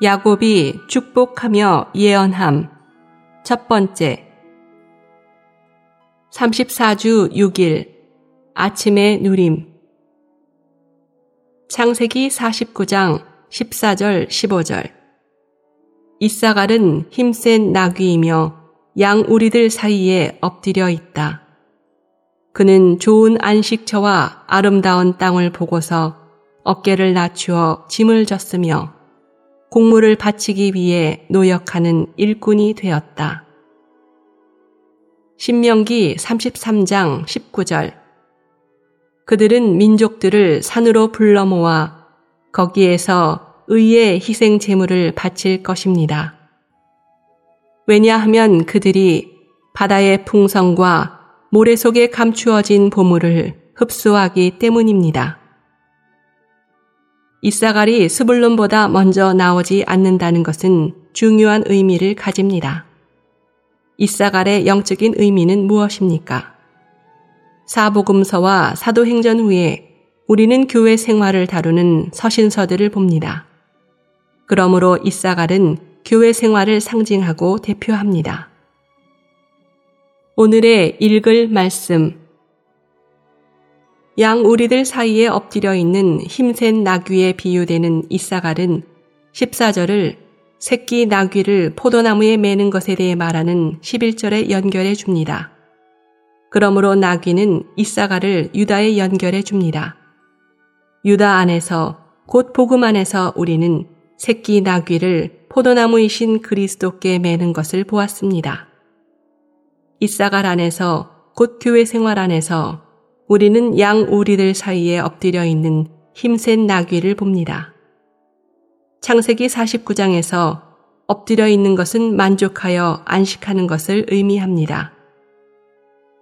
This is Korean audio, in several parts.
야곱이 축복하며 예언함. 첫 번째. 34주 6일. 아침의 누림. 창세기 49장 14절 15절. 이사갈은 힘센 나귀이며 양 우리들 사이에 엎드려 있다. 그는 좋은 안식처와 아름다운 땅을 보고서 어깨를 낮추어 짐을 졌으며 공물을 바치기 위해 노역하는 일꾼이 되었다. 신명기 33장 19절 그들은 민족들을 산으로 불러 모아 거기에서 의의 희생 제물을 바칠 것입니다. 왜냐하면 그들이 바다의 풍성과 모래 속에 감추어진 보물을 흡수하기 때문입니다. 이사갈이 스불론보다 먼저 나오지 않는다는 것은 중요한 의미를 가집니다. 이사갈의 영적인 의미는 무엇입니까? 사복음서와 사도행전 후에 우리는 교회 생활을 다루는 서신서들을 봅니다. 그러므로 이사갈은 교회 생활을 상징하고 대표합니다. 오늘의 읽을 말씀 양 우리들 사이에 엎드려 있는 힘센 나귀에 비유되는 이사갈은 14절을 새끼 나귀를 포도나무에 매는 것에 대해 말하는 11절에 연결해 줍니다. 그러므로 나귀는 이사갈을 유다에 연결해 줍니다. 유다 안에서 곧 복음 안에서 우리는 새끼 나귀를 포도나무이신 그리스도께 매는 것을 보았습니다. 이사갈 안에서 곧 교회 생활 안에서 우리는 양 우리들 사이에 엎드려 있는 힘센 나귀를 봅니다. 창세기 49장에서 엎드려 있는 것은 만족하여 안식하는 것을 의미합니다.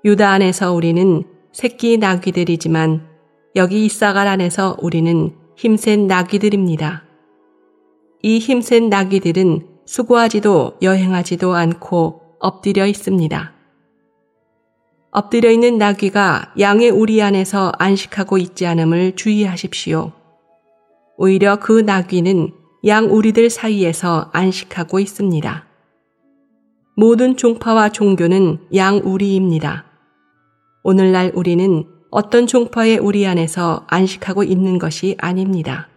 유다 안에서 우리는 새끼 나귀들이지만 여기 이사갈 안에서 우리는 힘센 나귀들입니다. 이 힘센 나귀들은 수고하지도 여행하지도 않고 엎드려 있습니다. 엎드려 있는 나귀가 양의 우리 안에서 안식하고 있지 않음을 주의하십시오. 오히려 그 나귀는 양 우리들 사이에서 안식하고 있습니다. 모든 종파와 종교는 양 우리입니다. 오늘날 우리는 어떤 종파의 우리 안에서 안식하고 있는 것이 아닙니다.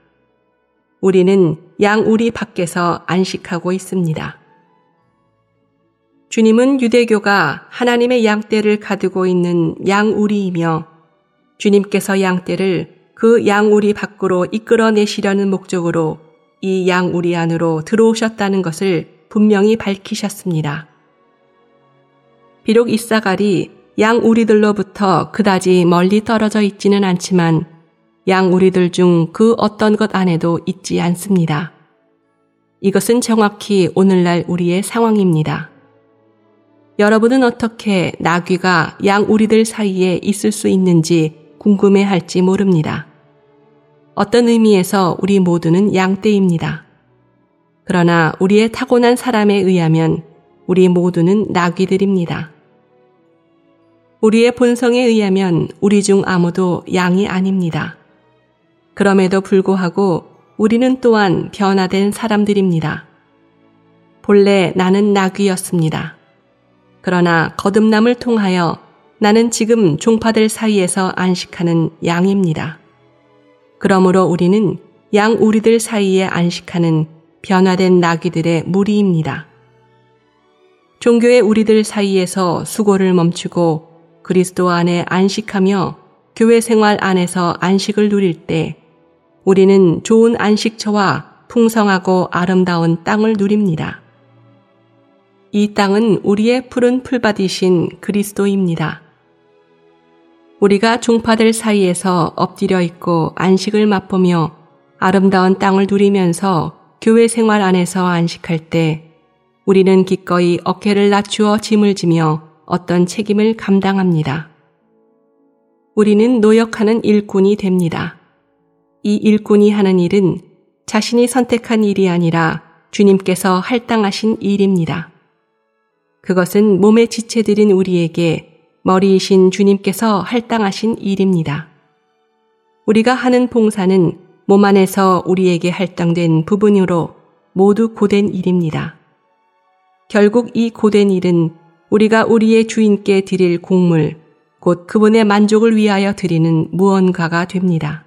우리는 양 우리 밖에서 안식하고 있습니다. 주님은 유대교가 하나님의 양떼를 가두고 있는 양우리이며 주님께서 양떼를 그 양우리 밖으로 이끌어내시려는 목적으로 이 양우리 안으로 들어오셨다는 것을 분명히 밝히셨습니다. 비록 이사갈이 양우리들로부터 그다지 멀리 떨어져 있지는 않지만 양우리들 중 그 어떤 것 안에도 있지 않습니다. 이것은 정확히 오늘날 우리의 상황입니다. 여러분은 어떻게 나귀가 양 우리들 사이에 있을 수 있는지 궁금해 할지 모릅니다. 어떤 의미에서 우리 모두는 양떼입니다. 그러나 우리의 타고난 사람에 의하면 우리 모두는 나귀들입니다. 우리의 본성에 의하면 우리 중 아무도 양이 아닙니다. 그럼에도 불구하고 우리는 또한 변화된 사람들입니다. 본래 나는 나귀였습니다. 그러나 거듭남을 통하여 나는 지금 종파들 사이에서 안식하는 양입니다. 그러므로 우리는 양 우리들 사이에 안식하는 변화된 나귀들의 무리입니다. 종교의 우리들 사이에서 수고를 멈추고 그리스도 안에 안식하며 교회 생활 안에서 안식을 누릴 때 우리는 좋은 안식처와 풍성하고 아름다운 땅을 누립니다. 이 땅은 우리의 푸른 풀밭이신 그리스도입니다. 우리가 종파들 사이에서 엎드려 있고 안식을 맛보며 아름다운 땅을 누리면서 교회 생활 안에서 안식할 때 우리는 기꺼이 어깨를 낮추어 짐을 지며 어떤 책임을 감당합니다. 우리는 노역하는 일꾼이 됩니다. 이 일꾼이 하는 일은 자신이 선택한 일이 아니라 주님께서 할당하신 일입니다. 그것은 몸에 지체들인 우리에게 머리이신 주님께서 할당하신 일입니다. 우리가 하는 봉사는 몸 안에서 우리에게 할당된 부분으로 모두 고된 일입니다. 결국 이 고된 일은 우리가 우리의 주인께 드릴 공물, 곧 그분의 만족을 위하여 드리는 무언가가 됩니다.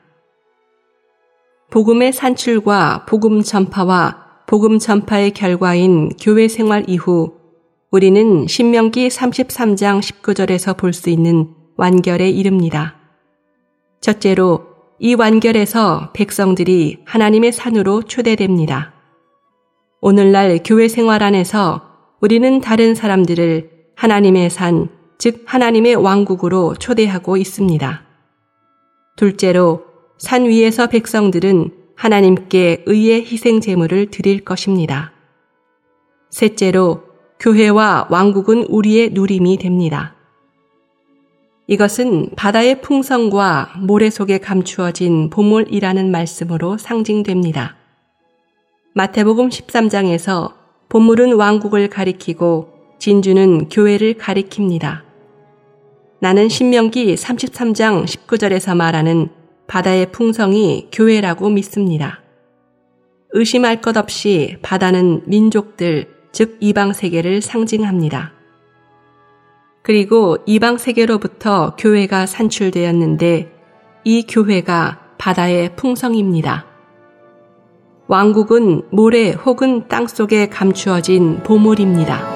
복음의 산출과 복음 전파와 복음 전파의 결과인 교회 생활 이후 우리는 신명기 33장 19절에서 볼 수 있는 완결에 이릅니다. 첫째로 이 완결에서 백성들이 하나님의 산으로 초대됩니다. 오늘날 교회 생활 안에서 우리는 다른 사람들을 하나님의 산, 즉 하나님의 왕국으로 초대하고 있습니다. 둘째로 산 위에서 백성들은 하나님께 의의 희생 제물을 드릴 것입니다. 셋째로 교회와 왕국은 우리의 누림이 됩니다. 이것은 바다의 풍성과 모래 속에 감추어진 보물이라는 말씀으로 상징됩니다. 마태복음 13장에서 보물은 왕국을 가리키고 진주는 교회를 가리킵니다. 나는 신명기 33장 19절에서 말하는 바다의 풍성이 교회라고 믿습니다. 의심할 것 없이 바다는 민족들, 즉 이방 세계를 상징합니다. 그리고 이방 세계로부터 교회가 산출되었는데 이 교회가 바다의 풍성입니다. 왕국은 모래 혹은 땅 속에 감추어진 보물입니다.